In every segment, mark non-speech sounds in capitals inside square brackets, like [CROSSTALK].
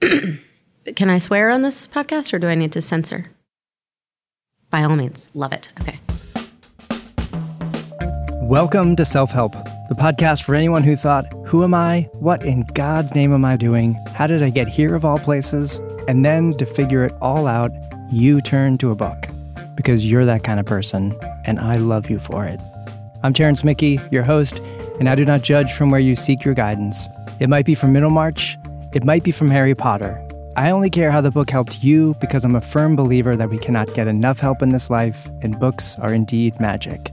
[CLEARS THROAT] Can I swear on this podcast or do I need to censor? By all means, love it. Okay. Welcome to Self Help, the podcast for anyone who thought, Who am I? What in God's name am I doing? How did I get here of all places? And then to figure it all out, you turn to a book because you're that kind of person, and I love you for it. I'm Terrence Mickey, your host, and I do not judge from where you seek your guidance. It might be from Middlemarch, it might be from Harry Potter. I only care how the book helped you because I'm a firm believer that we cannot get enough help in this life, and books are indeed magic.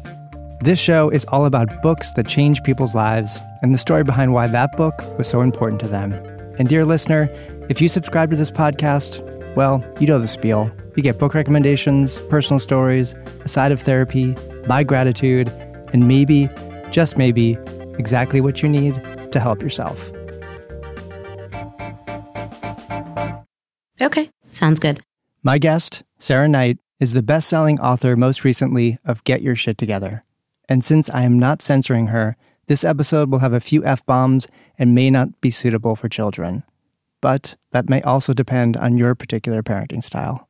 This show is all about books that change people's lives and the story behind why that book was so important to them. And, dear listener, if you subscribe to this podcast, well, you know the spiel. You get book recommendations, personal stories, a side of therapy, my gratitude, and maybe, just maybe, exactly what you need to help yourself. Okay, sounds good. My guest, Sarah Knight, is the best selling author most recently of Get Your Shit Together. And since I am not censoring her, this episode will have a few F bombs and may not be suitable for children. But that may also depend on your particular parenting style.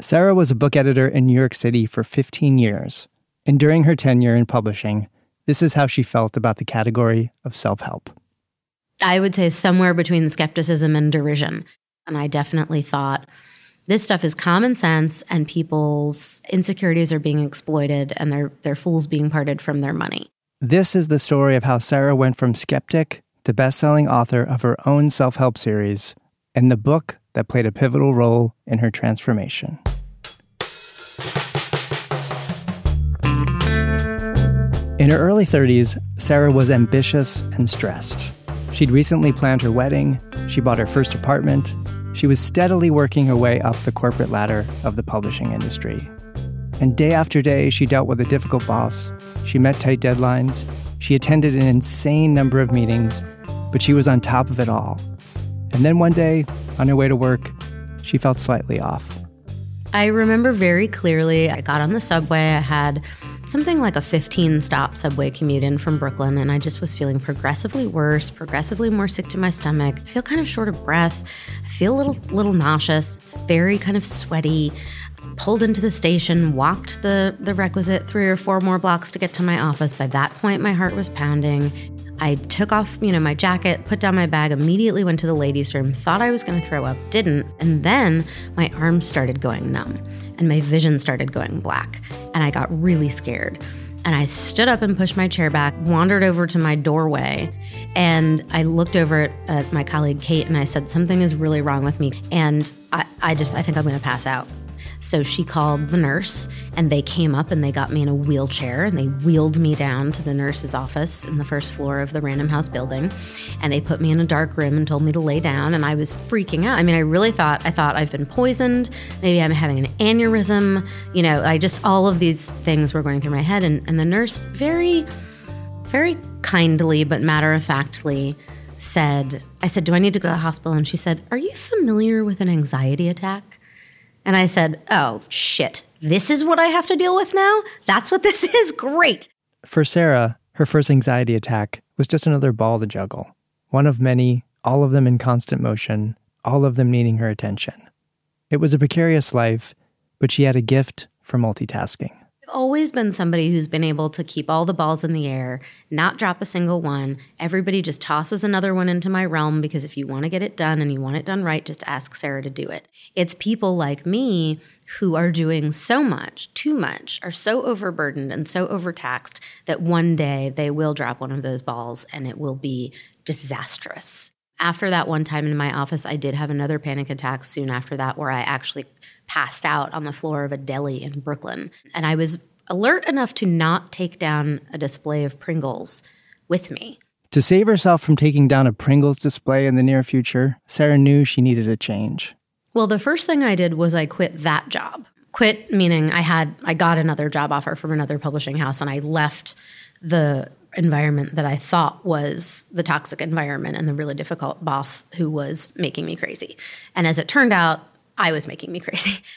Sarah was a book editor in New York City for 15 years, and during her tenure in publishing, this is how she felt about the category of self help. I would say somewhere between skepticism and derision. And I definitely thought, this stuff is common sense and people's insecurities are being exploited and their, their fools being parted from their money. This is the story of how Sarah went from skeptic to best-selling author of her own self-help series and the book that played a pivotal role in her transformation. In her early 30s, Sarah was ambitious and stressed. She'd recently planned her wedding, she bought her first apartment, she was steadily working her way up the corporate ladder of the publishing industry. And day after day, she dealt with a difficult boss. She met tight deadlines. She attended an insane number of meetings, but she was on top of it all. And then one day, on her way to work, she felt slightly off. I remember very clearly I got on the subway. I had something like a 15 stop subway commute in from Brooklyn, and I just was feeling progressively worse, progressively more sick to my stomach. I feel kind of short of breath. I feel a little, little nauseous, very kind of sweaty. Pulled into the station, walked the, the requisite three or four more blocks to get to my office. By that point, my heart was pounding. I took off, you know, my jacket, put down my bag, immediately went to the ladies' room, thought I was going to throw up, didn't, and then my arms started going numb and my vision started going black, and I got really scared. And I stood up and pushed my chair back, wandered over to my doorway, and I looked over at, my colleague Kate and I said, Something is really wrong with me. And I, I just, I think I'm gonna pass out. So she called the nurse, and they came up and they got me in a wheelchair and they wheeled me down to the nurse's office in the first floor of the Random House building. And they put me in a dark room and told me to lay down. And I was freaking out. I mean, I really thought, I thought I've been poisoned. Maybe I'm having an aneurysm. You know, I just, all of these things were going through my head. And, and the nurse very, very kindly but matter of factly said, I said, Do I need to go to the hospital? And she said, Are you familiar with an anxiety attack? And I said, Oh, shit. This is what I have to deal with now? That's what this [LAUGHS] is? Great. For Sarah, her first anxiety attack was just another ball to juggle. One of many, all of them in constant motion, all of them needing her attention. It was a precarious life, but she had a gift for multitasking always been somebody who's been able to keep all the balls in the air, not drop a single one. Everybody just tosses another one into my realm because if you want to get it done and you want it done right, just ask Sarah to do it. It's people like me who are doing so much, too much, are so overburdened and so overtaxed that one day they will drop one of those balls and it will be disastrous. After that one time in my office, I did have another panic attack soon after that where I actually passed out on the floor of a deli in Brooklyn. And I was alert enough to not take down a display of Pringles with me. To save herself from taking down a Pringles display in the near future, Sarah knew she needed a change. Well, the first thing I did was I quit that job. Quit meaning I had I got another job offer from another publishing house and I left the environment that I thought was the toxic environment and the really difficult boss who was making me crazy. And as it turned out, I was making me crazy. [LAUGHS]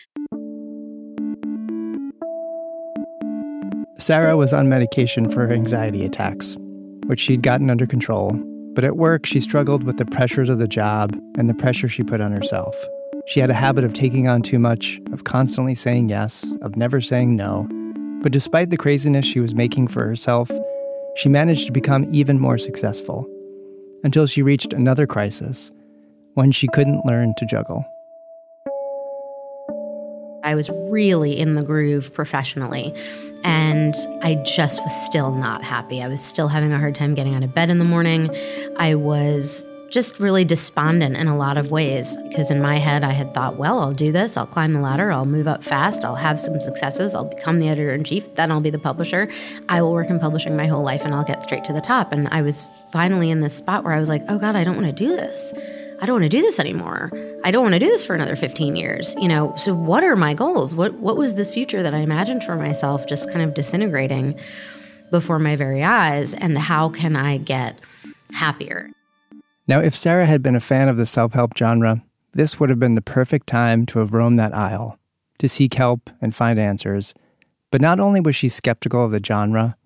Sarah was on medication for her anxiety attacks, which she'd gotten under control, But at work, she struggled with the pressures of the job and the pressure she put on herself. She had a habit of taking on too much, of constantly saying yes, of never saying no. But despite the craziness she was making for herself, she managed to become even more successful until she reached another crisis when she couldn't learn to juggle. I was really in the groove professionally, and I just was still not happy. I was still having a hard time getting out of bed in the morning. I was just really despondent in a lot of ways because in my head I had thought, well, I'll do this, I'll climb the ladder, I'll move up fast, I'll have some successes, I'll become the editor in chief, then I'll be the publisher. I will work in publishing my whole life and I'll get straight to the top. And I was finally in this spot where I was like, oh God, I don't want to do this. I don't want to do this anymore. I don't want to do this for another 15 years. You know, so what are my goals? What what was this future that I imagined for myself just kind of disintegrating before my very eyes and how can I get happier? Now, if Sarah had been a fan of the self help genre, this would have been the perfect time to have roamed that aisle, to seek help and find answers. But not only was she skeptical of the genre,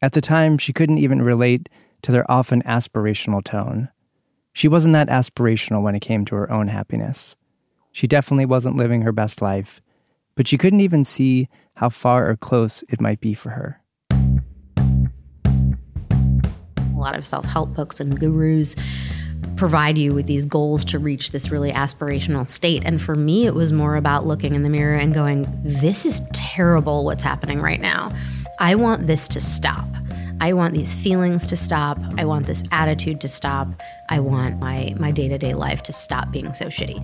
at the time she couldn't even relate to their often aspirational tone. She wasn't that aspirational when it came to her own happiness. She definitely wasn't living her best life, but she couldn't even see how far or close it might be for her. A lot of self help books and gurus provide you with these goals to reach this really aspirational state. And for me, it was more about looking in the mirror and going, this is terrible what's happening right now. I want this to stop. I want these feelings to stop. I want this attitude to stop. I want my my day-to-day life to stop being so shitty.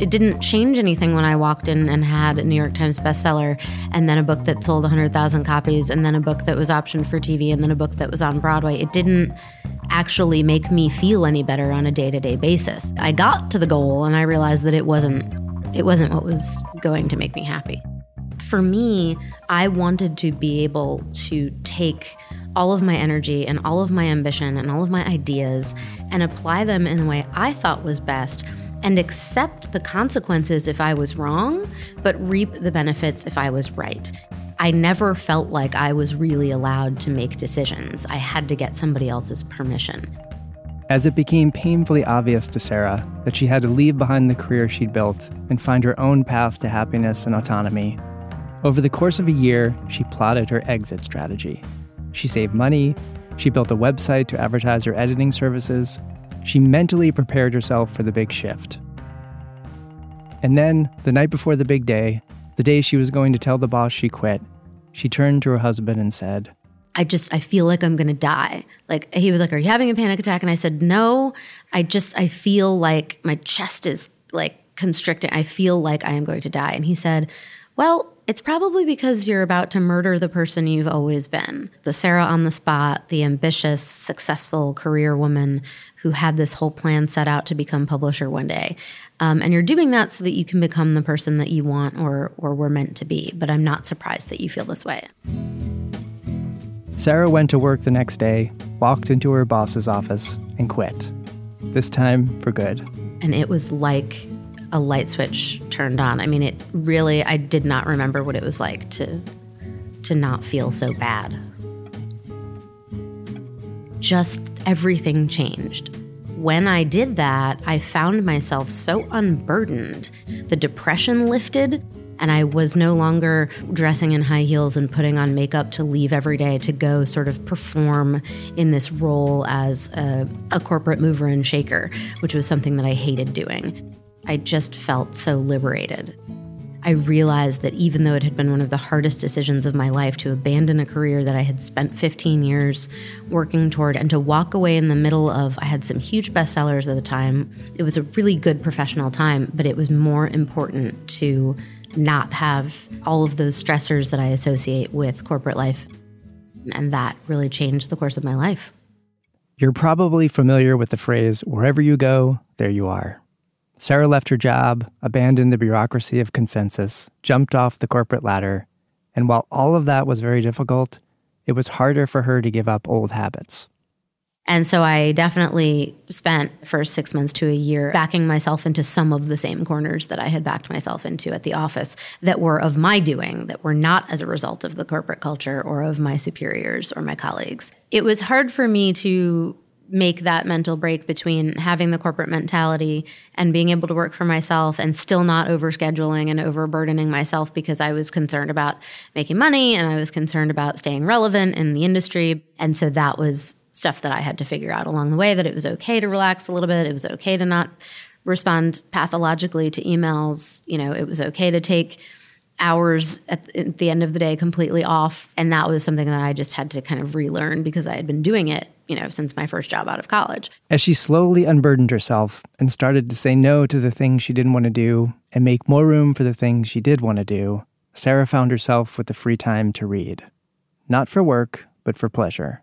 It didn't change anything when I walked in and had a New York Times bestseller, and then a book that sold 100,000 copies, and then a book that was optioned for TV, and then a book that was on Broadway. It didn't actually make me feel any better on a day-to-day basis. I got to the goal and I realized that it wasn't it wasn't what was going to make me happy. For me, I wanted to be able to take all of my energy and all of my ambition and all of my ideas and apply them in the way I thought was best and accept the consequences if I was wrong, but reap the benefits if I was right. I never felt like I was really allowed to make decisions. I had to get somebody else's permission. As it became painfully obvious to Sarah that she had to leave behind the career she'd built and find her own path to happiness and autonomy, over the course of a year, she plotted her exit strategy. She saved money, she built a website to advertise her editing services, she mentally prepared herself for the big shift. And then, the night before the big day, the day she was going to tell the boss she quit, she turned to her husband and said, I just I feel like I'm going to die. Like he was like, "Are you having a panic attack?" And I said, "No. I just I feel like my chest is like constricting. I feel like I am going to die." And he said, "Well, it's probably because you're about to murder the person you've always been. The Sarah on the spot, the ambitious, successful career woman who had this whole plan set out to become publisher one day. Um, and you're doing that so that you can become the person that you want or, or were meant to be. But I'm not surprised that you feel this way. Sarah went to work the next day, walked into her boss's office, and quit. This time for good. And it was like a light switch turned on. I mean, it really I did not remember what it was like to to not feel so bad. Just everything changed. When I did that, I found myself so unburdened. The depression lifted, and I was no longer dressing in high heels and putting on makeup to leave every day to go sort of perform in this role as a, a corporate mover and shaker, which was something that I hated doing. I just felt so liberated. I realized that even though it had been one of the hardest decisions of my life to abandon a career that I had spent 15 years working toward and to walk away in the middle of, I had some huge bestsellers at the time. It was a really good professional time, but it was more important to not have all of those stressors that I associate with corporate life. And that really changed the course of my life. You're probably familiar with the phrase, wherever you go, there you are. Sarah left her job, abandoned the bureaucracy of consensus, jumped off the corporate ladder, and while all of that was very difficult, it was harder for her to give up old habits. And so I definitely spent first six months to a year backing myself into some of the same corners that I had backed myself into at the office that were of my doing, that were not as a result of the corporate culture or of my superiors or my colleagues. It was hard for me to make that mental break between having the corporate mentality and being able to work for myself and still not overscheduling and overburdening myself because I was concerned about making money and I was concerned about staying relevant in the industry. And so that was stuff that I had to figure out along the way that it was okay to relax a little bit. It was okay to not respond pathologically to emails. You know, it was okay to take hours at, the end of the day completely off. And that was something that I just had to kind of relearn because I had been doing it you know, since my first job out of college. As she slowly unburdened herself and started to say no to the things she didn't want to do and make more room for the things she did want to do, Sarah found herself with the free time to read. Not for work, but for pleasure.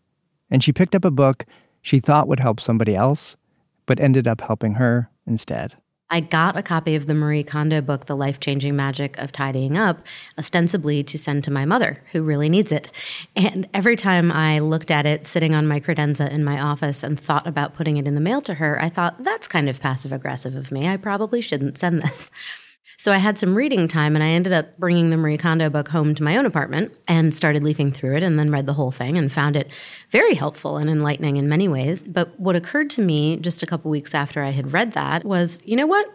And she picked up a book she thought would help somebody else, but ended up helping her instead. I got a copy of the Marie Kondo book, The Life Changing Magic of Tidying Up, ostensibly to send to my mother, who really needs it. And every time I looked at it sitting on my credenza in my office and thought about putting it in the mail to her, I thought, that's kind of passive aggressive of me. I probably shouldn't send this. So I had some reading time and I ended up bringing the Marie Kondo book home to my own apartment and started leafing through it and then read the whole thing and found it very helpful and enlightening in many ways. But what occurred to me just a couple weeks after I had read that was, you know what?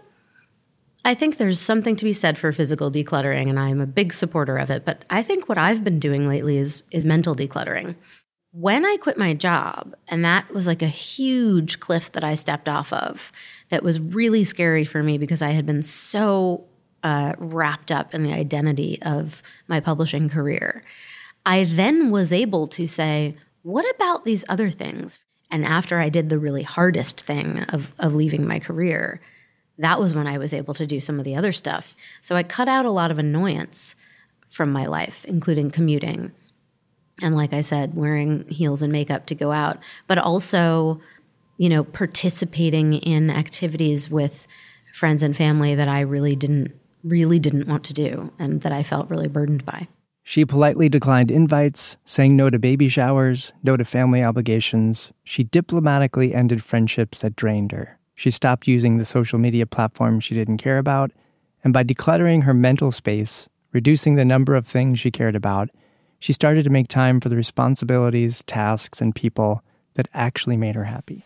I think there's something to be said for physical decluttering and I'm a big supporter of it, but I think what I've been doing lately is is mental decluttering. When I quit my job, and that was like a huge cliff that I stepped off of, that was really scary for me because I had been so uh, wrapped up in the identity of my publishing career. I then was able to say, what about these other things? And after I did the really hardest thing of, of leaving my career, that was when I was able to do some of the other stuff. So I cut out a lot of annoyance from my life, including commuting. And like I said, wearing heels and makeup to go out, but also, you know, participating in activities with friends and family that I really didn't really didn't want to do and that I felt really burdened by. She politely declined invites, saying no to baby showers, no to family obligations. She diplomatically ended friendships that drained her. She stopped using the social media platforms she didn't care about, and by decluttering her mental space, reducing the number of things she cared about, she started to make time for the responsibilities, tasks, and people that actually made her happy.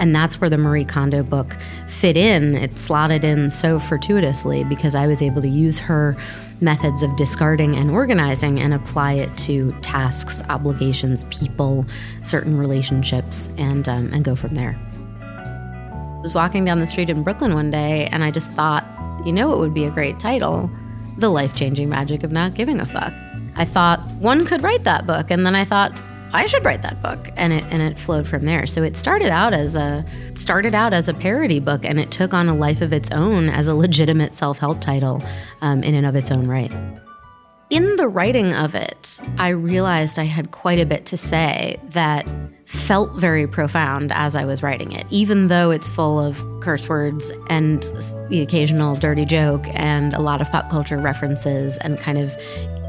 And that's where the Marie Kondo book fit in. It slotted in so fortuitously because I was able to use her methods of discarding and organizing and apply it to tasks, obligations, people, certain relationships, and, um, and go from there. I was walking down the street in Brooklyn one day and I just thought, you know, it would be a great title The Life Changing Magic of Not Giving a Fuck. I thought one could write that book, and then I thought, I should write that book, and it and it flowed from there. So it started out as a started out as a parody book, and it took on a life of its own as a legitimate self help title, um, in and of its own right. In the writing of it, I realized I had quite a bit to say that felt very profound as I was writing it, even though it's full of curse words and the occasional dirty joke and a lot of pop culture references and kind of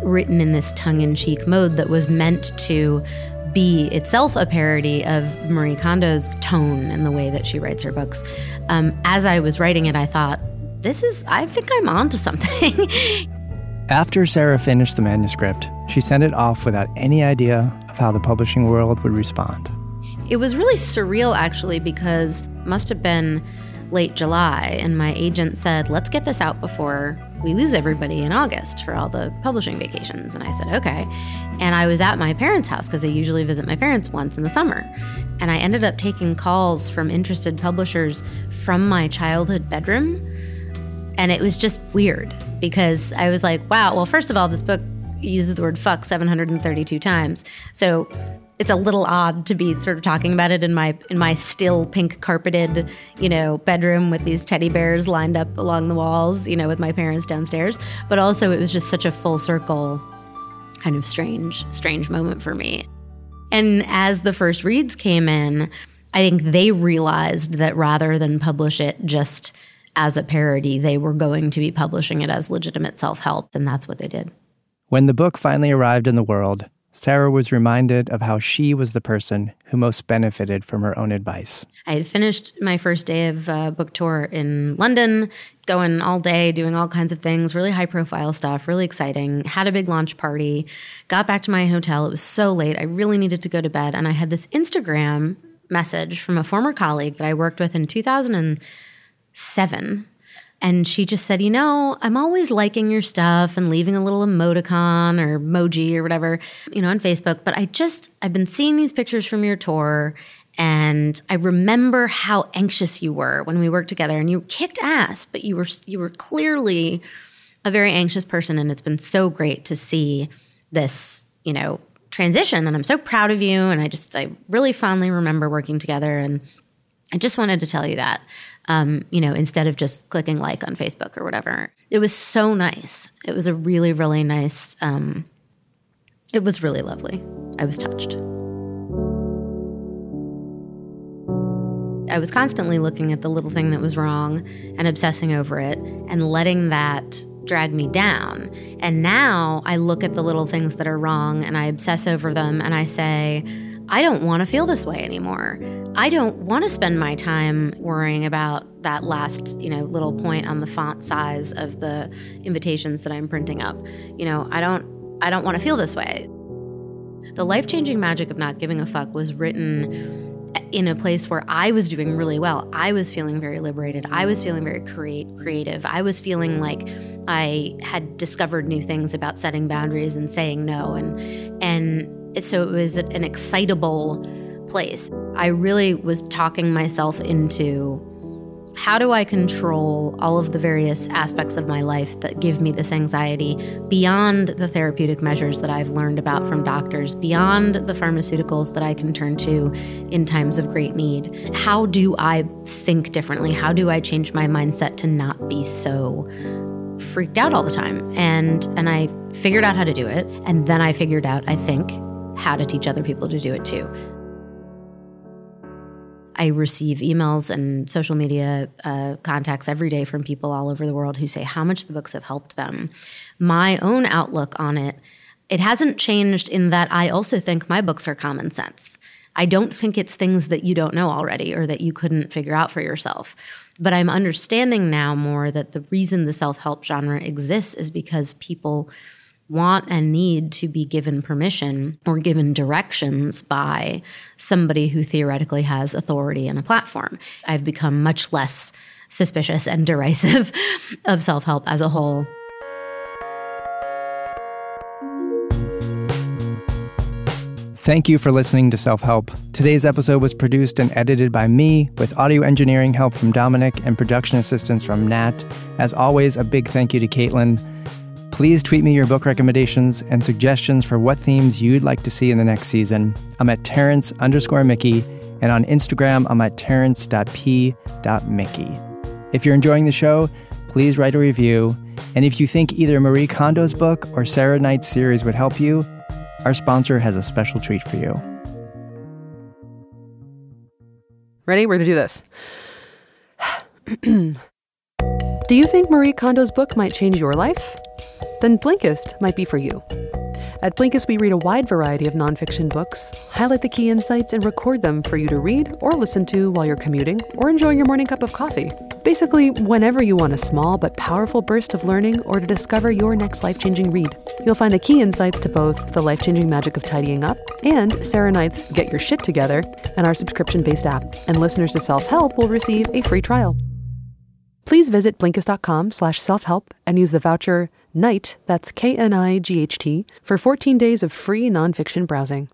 written in this tongue in cheek mode that was meant to be itself a parody of Marie Kondo's tone and the way that she writes her books. Um, as I was writing it, I thought, this is, I think I'm onto something. [LAUGHS] After Sarah finished the manuscript, she sent it off without any idea of how the publishing world would respond. It was really surreal, actually, because must have been late July, and my agent said, Let's get this out before we lose everybody in August for all the publishing vacations. And I said, Okay. And I was at my parents' house because I usually visit my parents once in the summer. And I ended up taking calls from interested publishers from my childhood bedroom. And it was just weird because I was like, wow, well, first of all, this book uses the word fuck 732 times. So it's a little odd to be sort of talking about it in my in my still pink carpeted, you know, bedroom with these teddy bears lined up along the walls, you know, with my parents downstairs. But also it was just such a full circle kind of strange strange moment for me. And as the first reads came in, I think they realized that rather than publish it just as a parody, they were going to be publishing it as legitimate self-help, and that's what they did. When the book finally arrived in the world, Sarah was reminded of how she was the person who most benefited from her own advice. I had finished my first day of uh, book tour in London, going all day, doing all kinds of things, really high profile stuff, really exciting. Had a big launch party, got back to my hotel. It was so late. I really needed to go to bed. And I had this Instagram message from a former colleague that I worked with in 2007 and she just said, You know, I'm always liking your stuff and leaving a little emoticon or emoji or whatever, you know, on Facebook. But I just, I've been seeing these pictures from your tour. And I remember how anxious you were when we worked together and you kicked ass, but you were, you were clearly a very anxious person. And it's been so great to see this, you know, transition. And I'm so proud of you. And I just, I really fondly remember working together. And I just wanted to tell you that um, you know, instead of just clicking like on Facebook or whatever. It was so nice. It was a really, really nice, um, it was really lovely. I was touched. I was constantly looking at the little thing that was wrong and obsessing over it and letting that drag me down. And now I look at the little things that are wrong and I obsess over them and I say, I don't want to feel this way anymore. I don't want to spend my time worrying about that last, you know, little point on the font size of the invitations that I'm printing up. You know, I don't I don't want to feel this way. The life-changing magic of not giving a fuck was written uh, in a place where I was doing really well. I was feeling very liberated. I was feeling very create, creative. I was feeling like I had discovered new things about setting boundaries and saying no and and so it was an excitable place. I really was talking myself into how do I control all of the various aspects of my life that give me this anxiety beyond the therapeutic measures that I've learned about from doctors, beyond the pharmaceuticals that I can turn to in times of great need? How do I think differently? How do I change my mindset to not be so freaked out all the time? And and I figured out how to do it, and then I figured out, I think, how to teach other people to do it too. I receive emails and social media uh, contacts every day from people all over the world who say how much the books have helped them. My own outlook on it, it hasn't changed in that I also think my books are common sense. I don't think it's things that you don't know already or that you couldn't figure out for yourself. But I'm understanding now more that the reason the self help genre exists is because people want and need to be given permission or given directions by somebody who theoretically has authority and a platform. I've become much less suspicious and derisive [LAUGHS] of self help as a whole. Thank you for listening to Self Help. Today's episode was produced and edited by me with audio engineering help from Dominic and production assistance from Nat. As always, a big thank you to Caitlin. Please tweet me your book recommendations and suggestions for what themes you'd like to see in the next season. I'm at Terrence underscore Mickey, and on Instagram, I'm at terrence.p.mickey. If you're enjoying the show, please write a review. And if you think either Marie Kondo's book or Sarah Knight's series would help you, our sponsor has a special treat for you. Ready? We're going to do this. [CLEARS THROAT] do you think Marie Kondo's book might change your life? Then Blinkist might be for you. At Blinkist, we read a wide variety of nonfiction books, highlight the key insights, and record them for you to read or listen to while you're commuting or enjoying your morning cup of coffee. Basically, whenever you want a small but powerful burst of learning or to discover your next life changing read. You'll find the key insights to both the life changing magic of tidying up and Sarah Knight's Get Your Shit Together and our subscription based app. And listeners to Self Help will receive a free trial. Please visit Blinkist.com slash self help and use the voucher KNIGHT, that's K N I G H T, for 14 days of free nonfiction browsing.